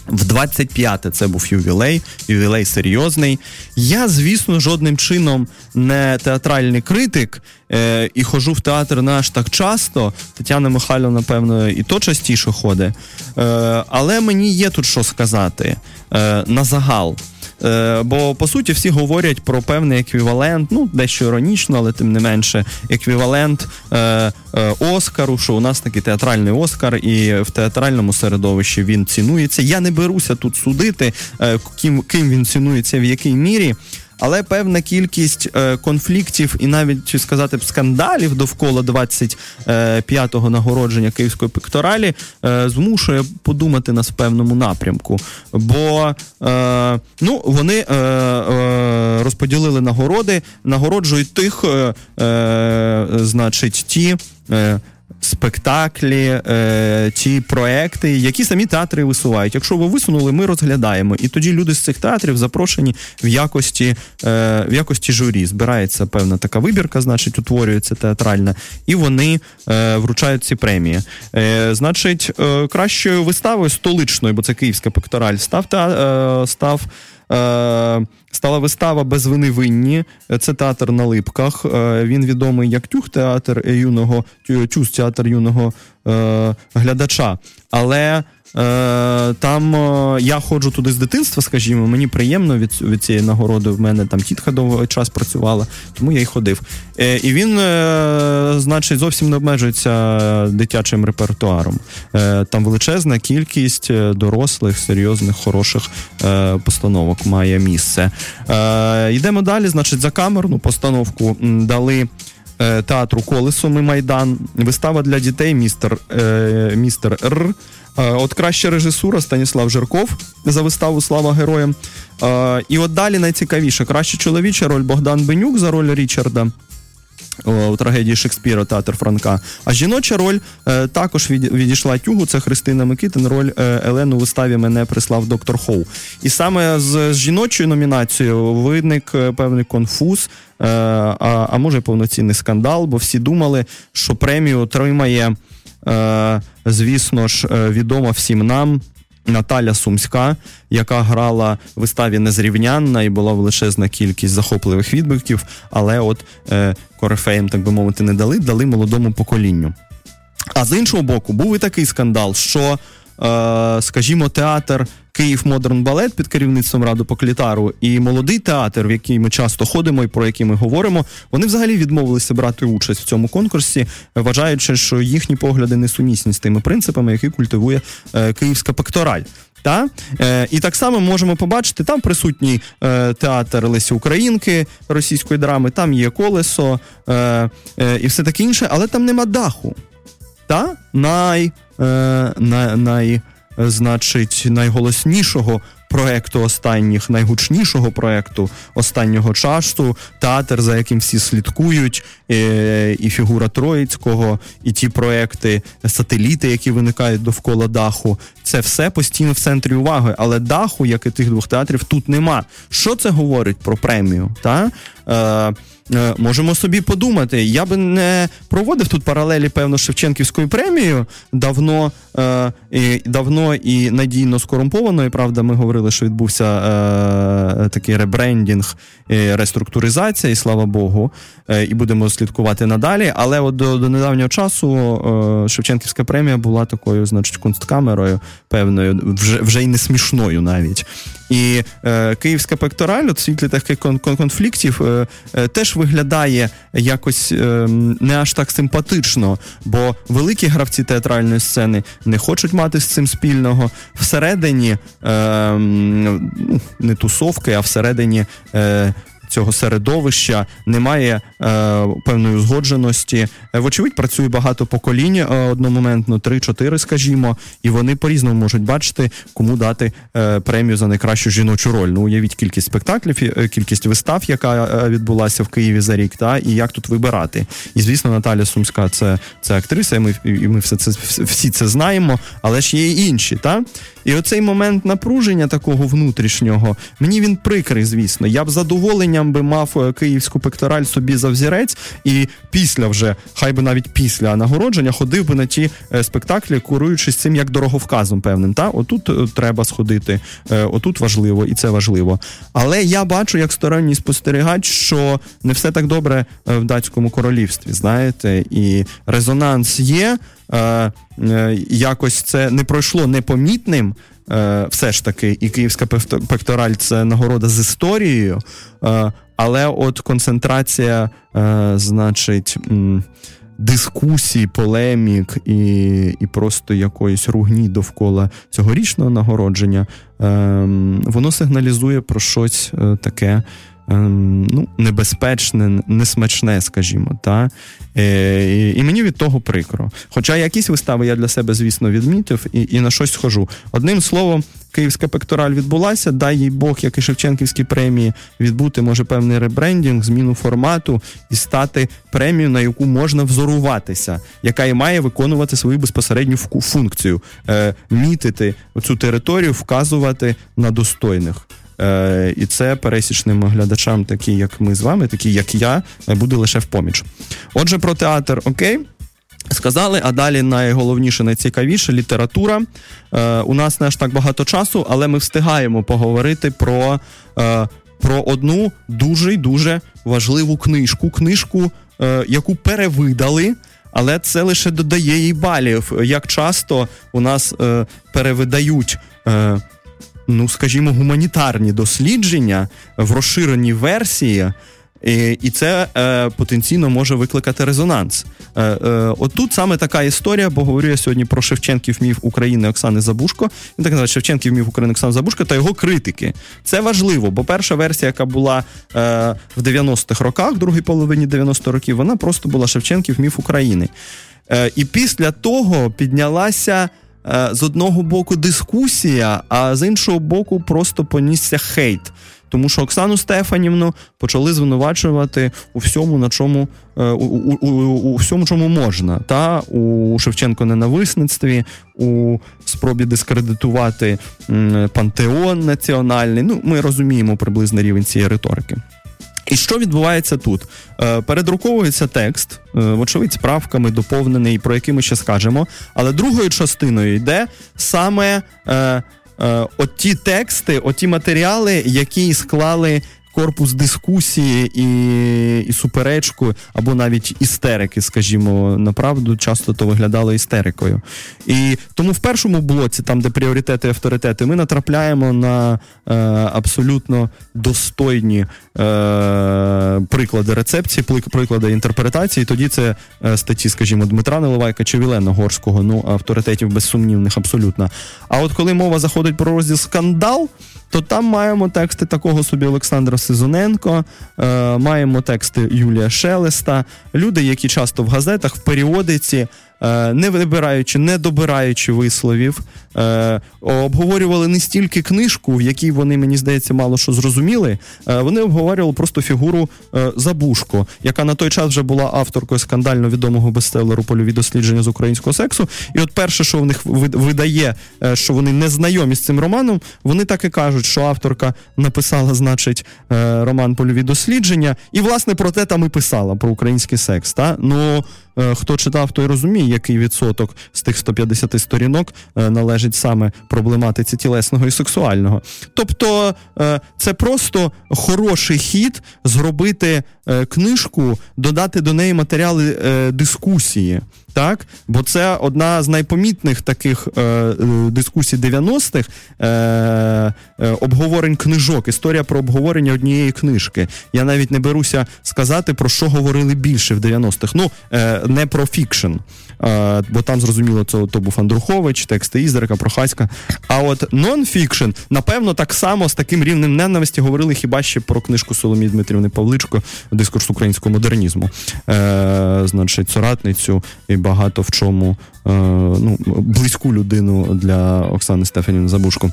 S4: В 25-те це був ювілей, ювілей серйозний. Я, звісно, жодним чином не театральний критик е, і ходжу в театр не аж так часто. Тетяна Михайловна, напевно, і то частіше ходить. Е, але мені є тут що сказати е, на загал. Е, бо по суті всі говорять про певний еквівалент, ну дещо іронічно, але тим не менше, еквівалент е, е, Оскару, що у нас такий театральний Оскар, і в театральному середовищі він цінується. Я не беруся тут судити, ким він цінується в якій мірі. Але певна кількість е, конфліктів і навіть чи сказати б скандалів довкола 25-го нагородження київської пекторалі е, змушує подумати нас в певному напрямку. Бо е, ну, вони розподілили нагороди, нагороджують тих, значить, ті спектаклі, е, ті проекти, які самі театри висувають. Якщо ви висунули, ми розглядаємо. І тоді люди з цих театрів запрошені в якості е, в якості журі. Збирається певна така вибірка, значить, утворюється театральна, і вони е, вручають ці премії. Е, Значить, е, кращою виставою столичною, бо це київська пектораль, став та е, став. Е, стала вистава без вини винні. Це театр на липках. Е, він відомий як тюх театр юного тюз театр юного е, глядача. Але Е, там е, я ходжу туди з дитинства, скажімо, мені приємно від від цієї нагороди. В мене там тітка довгий час працювала, тому я й ходив. Е, і він, значить, зовсім не обмежується дитячим репертуаром. Там величезна кількість дорослих, серйозних, хороших постановок має місце. Йдемо далі. Значить, за камерну постановку дали. Театру Колесо і Майдан, вистава для дітей, містер містер Р. От краща режисура Станіслав Жирков за виставу Слава героям. І от далі найцікавіше краща чоловіча роль Богдан Бенюк за роль Річарда. У трагедії Шекспіра Театр Франка. А жіноча роль е, також від, відійшла тюгу. Це Христина Микитин. Роль е, Елен у виставі мене прислав доктор Хоу. І саме з, жіночою номінацією виник е, певний конфуз, а, а може повноцінний скандал, бо всі думали, що премію отримає. Звісно ж, відома всім нам. Наталя Сумська, яка грала в виставі незрівнянна і була величезна кількість захопливих відбивків, але от е, корифеєм, так би мовити, не дали, дали молодому поколінню. А з іншого боку, був і такий скандал, що скажімо, театр Київ Модерн Балет під керівництвом Раду Поклітару і молодий театр, в який ми часто ходимо і про який ми говоримо, вони взагалі відмовилися брати участь в цьому конкурсі, вважаючи, що їхні погляди не сумісні з тими принципами, які культивує е, Київська пектораль. Та? Е, І так само можемо побачити, там присутній е, театр Лесі Українки російської драми, там є колесо е, е, і все таке інше, але там нема даху. Та? Най Е, на, най, значить, найголоснішого проекту останніх, найгучнішого проекту останнього часу, театр, за яким всі слідкують, і, і фігура Троїцького, і ті проекти, сателіти, які виникають довкола даху. Це все постійно в центрі уваги. Але даху, як і тих двох театрів, тут нема. Що це говорить про премію? Та? Е, Е, можемо собі подумати. Я би не проводив тут паралелі, певно, Шевченківською премією давно е, і давно і надійно скорумпованою. Правда, ми говорили, що відбувся е, такий ребрендінг, реструктуризація, і слава Богу, е, і будемо слідкувати надалі. Але от до, до недавнього часу е, Шевченківська премія була такою, значить, кунсткамерою певною, вже вже й не смішною навіть. І е, київська пектораль, от світлі таких конфліктів, е, е, теж виглядає якось е, не аж так симпатично, бо великі гравці театральної сцени не хочуть мати з цим спільного. Всередині е, ну, не тусовки, а всередині. Цього середовища, немає е, певної узгодженості. Е, вочевидь, працює багато поколінь е, одномоментно, три-чотири, скажімо, і вони по-різному можуть бачити, кому дати е, премію за найкращу жіночу роль. Ну, уявіть кількість спектаклів, е, кількість вистав, яка е, відбулася в Києві за рік, та і як тут вибирати. І звісно, Наталя Сумська це це актриса, і ми і ми все це всі це знаємо, але ж є і інші, та і оцей момент напруження такого внутрішнього, мені він прикрий, звісно. Я б задоволенням би мав е, київську пектораль собі за взірець, і після вже, хай би навіть після нагородження, ходив би на ті е, спектаклі, куруючись цим як дороговказом певним. Та отут е, треба сходити, отут важливо і це важливо. Але я бачу, як сторонній спостерігач, що не все так добре в датському королівстві. Знаєте, і резонанс є. Е, е, якось це не пройшло непомітним. Е, все ж таки, і Київська пектораль це нагорода з історією. Але от концентрація, значить, дискусій, полемік і і просто якоїсь ругні довкола цьогорічного нагородження, воно сигналізує про щось таке Ем, ну, небезпечне, несмачне, скажімо. Та? Е, і, мені від того прикро. Хоча якісь вистави я для себе, звісно, відмітив і і на щось схожу. Одним словом, Київська пектораль відбулася, дай їй Бог, як і Шевченківські премії, відбути може певний ребрендінг, зміну формату і стати премією, на яку можна взоруватися, яка і має виконувати свою безпосередню функцію, е, мітити цю територію, вказувати на достойних. Е, І це пересічним глядачам, такі як ми з вами, такі як я, буде лише в поміч. Отже, про театр окей. Сказали, а далі найголовніше, найцікавіше література. Е, У нас не аж так багато часу, але ми встигаємо поговорити про е, про одну дуже й дуже важливу книжку. Книжку, е, яку перевидали, але це лише додає їй балів. Як часто у нас е, перевидають е, ну скажімо, гуманітарні дослідження в розширеній версії. І це е, потенційно може викликати резонанс. Е, е, Отут саме така історія, бо говорю я сьогодні про Шевченків міф України Оксани Забушко. Він так називає Шевченків міф України Оксани Забушко та його критики. Це важливо, бо перша версія, яка була е, в 90-х роках, в другій половині 90-х років, вона просто була Шевченків міф України. Е, І після того піднялася. Е, з одного боку дискусія, а з іншого боку, просто понісся хейт. Тому що Оксану Стефанівну почали звинувачувати у всьому, на чому е, у, у, у, у всьому, чому можна, та у Шевченко ненависництві, у спробі дискредитувати пантеон національний. Ну, ми розуміємо приблизно рівень цієї риторики. І що відбувається тут? Е, передруковується текст, е, вочевидь, з правками доповнений, про які ми ще скажемо. Але другою частиною йде саме е, е, оті тексти, оті матеріали, які склали корпус дискусії і і суперечку, або навіть істерики, скажімо, направду, часто то виглядало істерикою. І тому в першому блоці, там, де пріоритети і авторитети, ми натрапляємо на е, абсолютно достойні приклади рецепції, приклади інтерпретації. Тоді це е, статті, скажімо, Дмитра Неливайка чи Вілена Горського, ну авторитетів безсумнівних абсолютно. А от коли мова заходить про розділ скандал то там маємо тексти такого собі Олександра Сизоненко, е, маємо тексти Юлія Шелеста, люди, які часто в газетах в періодиці Е, не вибираючи, не добираючи висловів, е, обговорювали не стільки книжку, в якій вони, мені здається, мало що зрозуміли. Е, вони обговорювали просто фігуру Забушко, яка на той час вже була авторкою скандально відомого бестселеру польові дослідження з українського сексу. І от перше, що в них видає, що вони не знайомі з цим романом, вони так і кажуть, що авторка написала, значить, роман Польові дослідження, і власне про те там і писала про український секс. Та? Ну хто читав, той розуміє який відсоток з тих 150 сторінок е, належить належить саме проблематиці тілесного і сексуального. Тобто е, це просто хороший хід зробити е, книжку, додати до неї матеріали е, дискусії. Так, бо це одна з найпомітних таких е, дискусій 90-х е, обговорень книжок. Історія про обговорення однієї книжки. Я навіть не беруся сказати, про що говорили більше в 90-х. Ну, не про фікшн. Е, бо там зрозуміло, це то був Андрухович, тексти Ізерка, Прохаська. А от нон-фікшн, напевно, так само з таким рівнем ненависті говорили хіба ще про книжку Соломії Дмитрівни Павличко Дискурс українського модернізму. Е, Значить, соратницю і багато в чому е, ну, близьку людину для Оксани Стефанівни Забушко.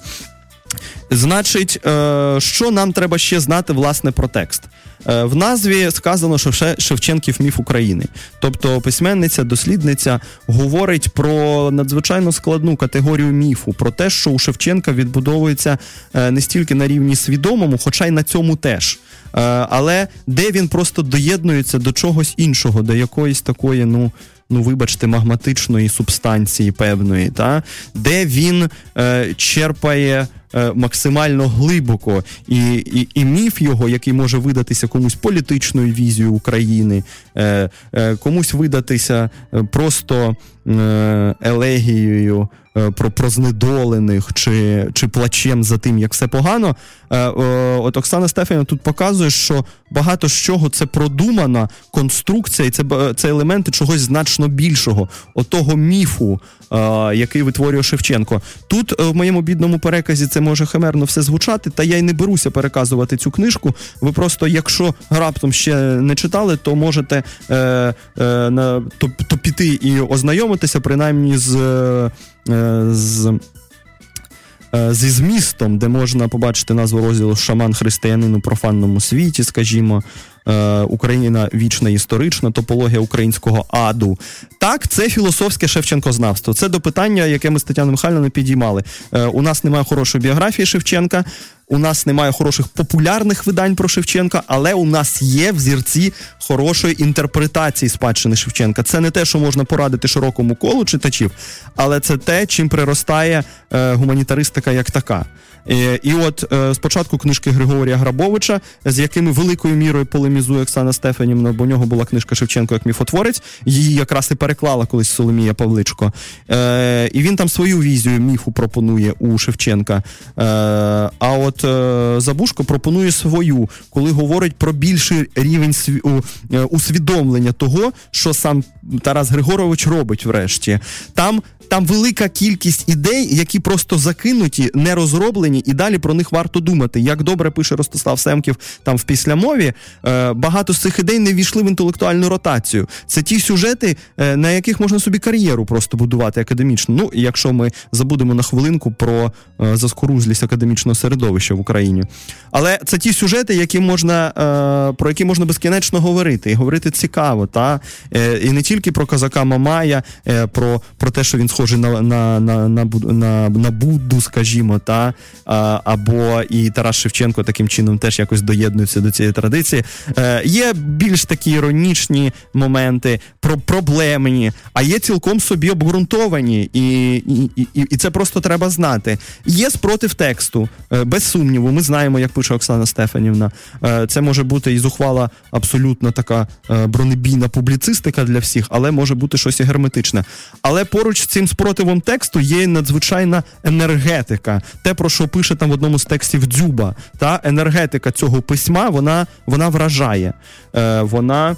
S4: Значить, е, що нам треба ще знати власне про текст? Е, в назві сказано, що Шевченків міф України. Тобто письменниця, дослідниця говорить про надзвичайно складну категорію міфу, про те, що у Шевченка відбудовується е, не стільки на рівні свідомому, хоча й на цьому теж. Але де він просто доєднується до чогось іншого, до якоїсь такої, ну. Ну, вибачте, магматичної субстанції певної, та де він е, черпає максимально глибоко, і, і і, міф його, який може видатися комусь політичною візією України, е, е, комусь видатися просто елегією. Про про знедолених чи чи плачем за тим, як все погано. От Оксана Стефаніна тут показує, що багато з чого це продумана конструкція, і це це елементи чогось значно більшого, отого міфу, який витворює Шевченко. Тут в моєму бідному переказі це може химерно все звучати, та я й не беруся переказувати цю книжку. Ви просто, якщо раптом ще не читали, то можете е, е, на, то, то піти і ознайомитися, принаймні з. Е, з е, Зі змістом, де можна побачити назву розділу Шаман християнин у профанному світі, скажімо, Е, Україна вічна історична, топологія українського аду. Так, це філософське Шевченкознавство. Це до питання, яке ми з Тетяною Михайловною підіймали. Е, у нас немає хорошої біографії Шевченка. У нас немає хороших популярних видань про Шевченка, але у нас є взірці хорошої інтерпретації спадщини Шевченка. Це не те, що можна порадити широкому колу читачів, але це те, чим приростає е, гуманітаристика як така. Е, і от е, спочатку книжки Григорія Грабовича, з якими великою мірою полемізує Оксана Стефанівна, бо у нього була книжка Шевченко як міфотворець, її якраз і переклала колись Соломія Павличко. Е, і він там свою візію міфу пропонує у Шевченка. А от Забушко пропонує свою, коли говорить про більший рівень усвідомлення того, що сам Тарас Григорович робить врешті. Там там велика кількість ідей, які просто закинуті, не розроблені, і далі про них варто думати. Як добре пише Ростислав Семків там в післямові, е, багато з цих ідей не війшли в інтелектуальну ротацію. Це ті сюжети, е, на яких можна собі кар'єру просто будувати академічно. Ну, якщо ми забудемо на хвилинку про е, заскорузлість академічного середовища в Україні. Але це ті сюжети, які можна, про які можна безкінечно говорити, і говорити цікаво, та і не тільки про козака Мамая, про, про те, що він схожий на на, на, на, на, на Будду, скажімо, та або і Тарас Шевченко таким чином теж якось доєднується до цієї традиції. Е, Є більш такі іронічні моменти, про проблемні, а є цілком собі обґрунтовані, і, і, і, і це просто треба знати. Є спротив тексту, е, без сумніву. Ми знаємо, як пише Оксана Стефанівна. Е, це може бути і зухвала абсолютно така бронебійна публіцистика для всіх, але може бути щось і герметичне. Але поруч з цим спротивом тексту є надзвичайна енергетика. Те, про що пише там в одному з текстів Дзюба. Та енергетика цього письма вона вона вражає. Е, Вона.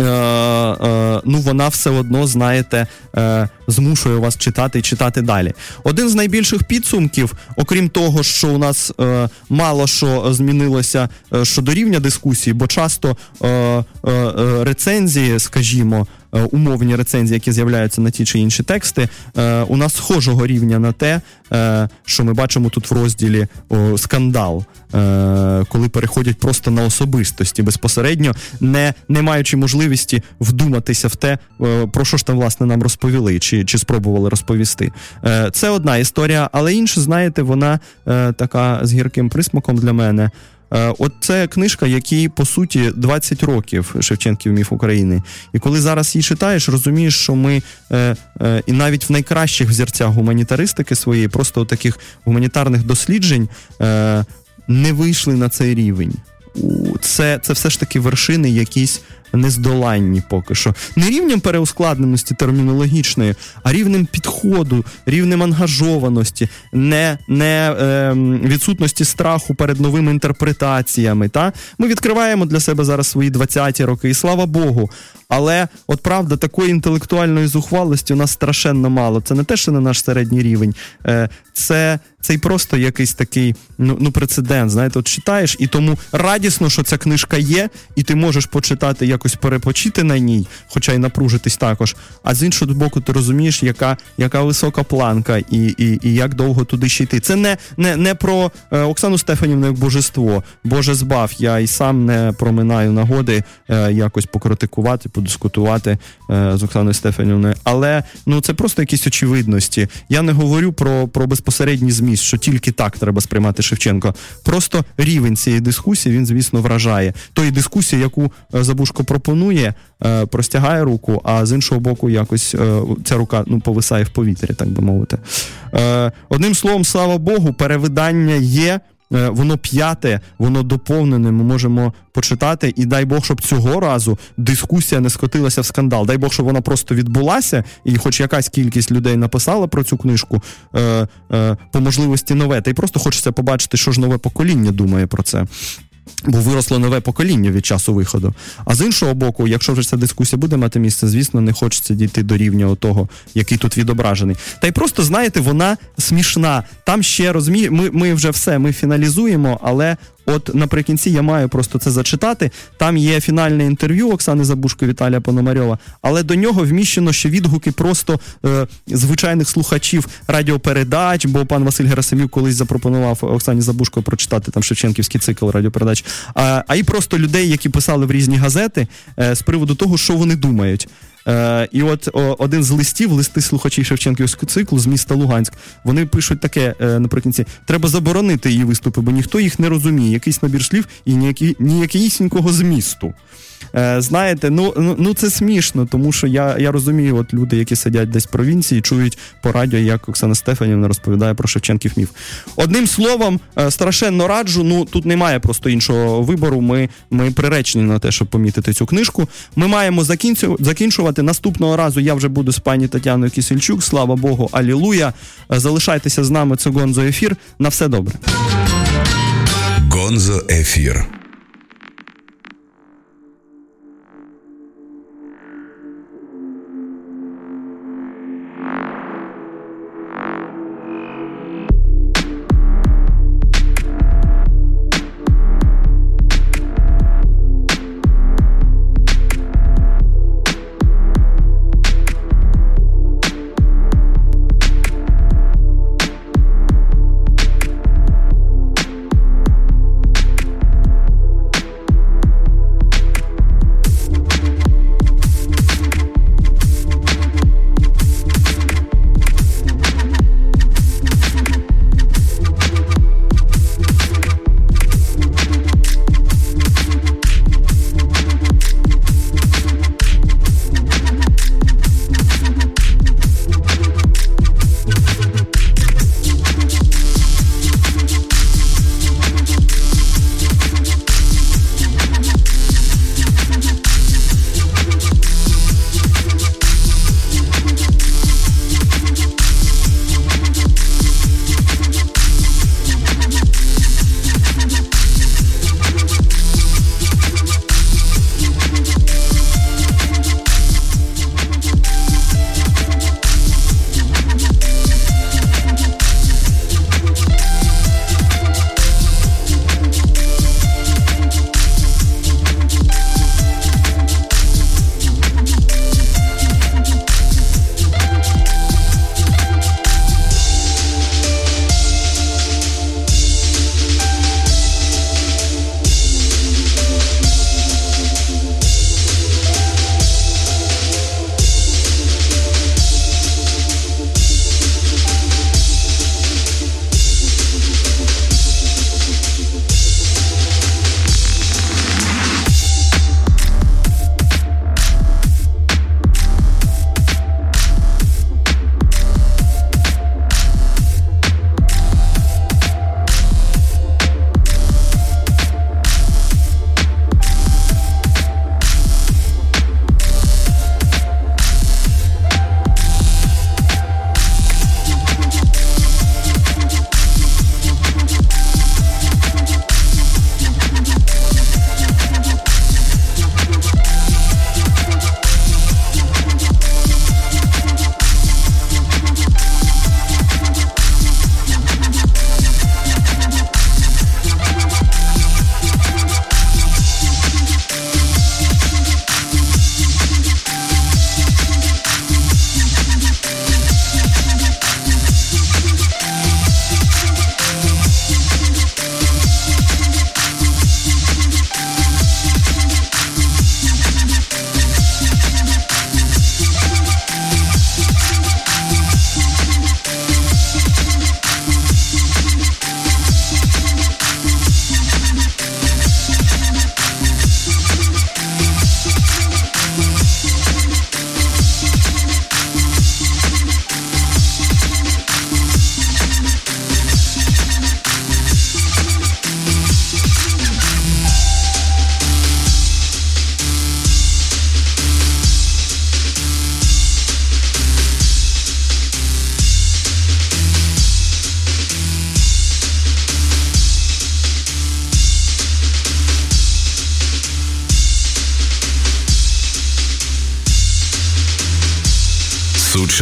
S4: Е, е, ну, вона все одно, знаєте, е, змушує вас читати і читати далі. Один з найбільших підсумків, окрім того, що у нас е, мало що змінилося е, щодо рівня дискусії, бо часто е, рецензії, скажімо, Е, умовні рецензії, які з'являються на ті чи інші тексти, е, у нас схожого рівня на те, е, що ми бачимо тут в розділі скандал, коли переходять просто на особистості безпосередньо, не не маючи можливості вдуматися в те, про що ж там власне нам розповіли, чи чи спробували розповісти. Це одна історія, але інша, знаєте, вона така з гірким присмаком для мене. Е, От це книжка, якій по суті 20 років Шевченків міф України. І коли зараз її читаєш, розумієш, що ми е, е, і навіть в найкращих взірцях гуманітаристики своєї, просто таких гуманітарних досліджень, не вийшли на цей рівень. Це, Це все ж таки вершини якісь нездоланні поки що. Не рівнем переускладненості термінологічної, а рівнем підходу, рівнем ангажованості, не не е, відсутності страху перед новими інтерпретаціями. Та? Ми відкриваємо для себе зараз свої 20-ті роки, і слава Богу. Але от правда, такої інтелектуальної зухвалості у нас страшенно мало. Це не те, що на наш середній рівень, е, це це й просто якийсь такий ну ну прецедент. Знаєте, от читаєш, і тому радісно, що ця книжка є, і ти можеш почитати, якось перепочити на ній, хоча й напружитись також. А з іншого боку, ти розумієш, яка яка висока планка, і і, і як довго туди ще йти. Це не не, не про е, Оксану Стефанівну як божество. Боже збав. Я і сам не проминаю нагоди е, якось покритикувати, подискутувати е, з Оксаною Стефанівною. Але ну це просто якісь очевидності. Я не говорю про, про безпосередній зміст що тільки так треба сприймати Шевченко. Просто рівень цієї дискусії він, звісно, вражає. Тої дискусії, яку е, Забушко пропонує, е, простягає руку, а з іншого боку, якось е, ця рука ну, повисає в повітрі, так би мовити. Одним словом, слава Богу, перевидання є. Е, воно п'яте, воно доповнене. Ми можемо почитати. І дай Бог, щоб цього разу дискусія не скотилася в скандал. Дай Бог, щоб вона просто відбулася, і хоч якась кількість людей написала про цю книжку е, е, по можливості нове. Та й просто хочеться побачити, що ж нове покоління думає про це. Бо виросло нове покоління від часу виходу. А з іншого боку, якщо вже ця дискусія буде мати місце, звісно, не хочеться дійти до рівня того, який тут відображений. Та й просто знаєте, вона смішна. Там ще розуміє, ми, ми вже все ми фіналізуємо, але От наприкінці я маю просто це зачитати. Там є фінальне інтерв'ю Оксани Забушко Віталія Пономарьова, але до нього вміщено ще відгуки просто е, звичайних слухачів радіопередач, бо пан Василь Герасимюк колись запропонував Оксані Забушко прочитати там Шевченківський цикл радіопередач. А а і просто людей, які писали в різні газети е, з приводу того, що вони думають. Е, І от о, один з листів, листи слухачів Шевченківського циклу з міста Луганськ, вони пишуть таке е, наприкінці: треба заборонити її виступи, бо ніхто їх не розуміє. Якийсь набір слів і ніякі, ніякісінького змісту. Е, Знаєте, ну ну, ну це смішно, тому що я я розумію, от люди, які сидять десь в провінції, чують по радіо, як Оксана Стефанівна розповідає про Шевченків міф. Одним словом, е, страшенно раджу. Ну тут немає просто іншого вибору. Ми ми приречені на те, щоб помітити цю книжку. Ми маємо закінчувати наступного разу. Я вже буду з пані Тетяною Кісельчук. Слава Богу, алілуя. Е, залишайтеся з нами. Це Гонзо ефір. На все добре.
S3: Гонзо ефір.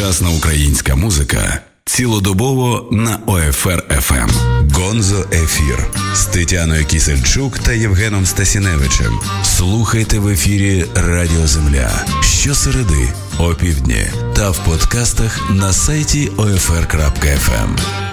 S2: Сучасна українська музика цілодобово на ОФР ФМ. Гонзо Ефір з Тетяною Кісельчук та Євгеном Стасіневичем. Слухайте в ефірі Радіо Земля щосереди, опівдні та в подкастах на сайті OFR.FM.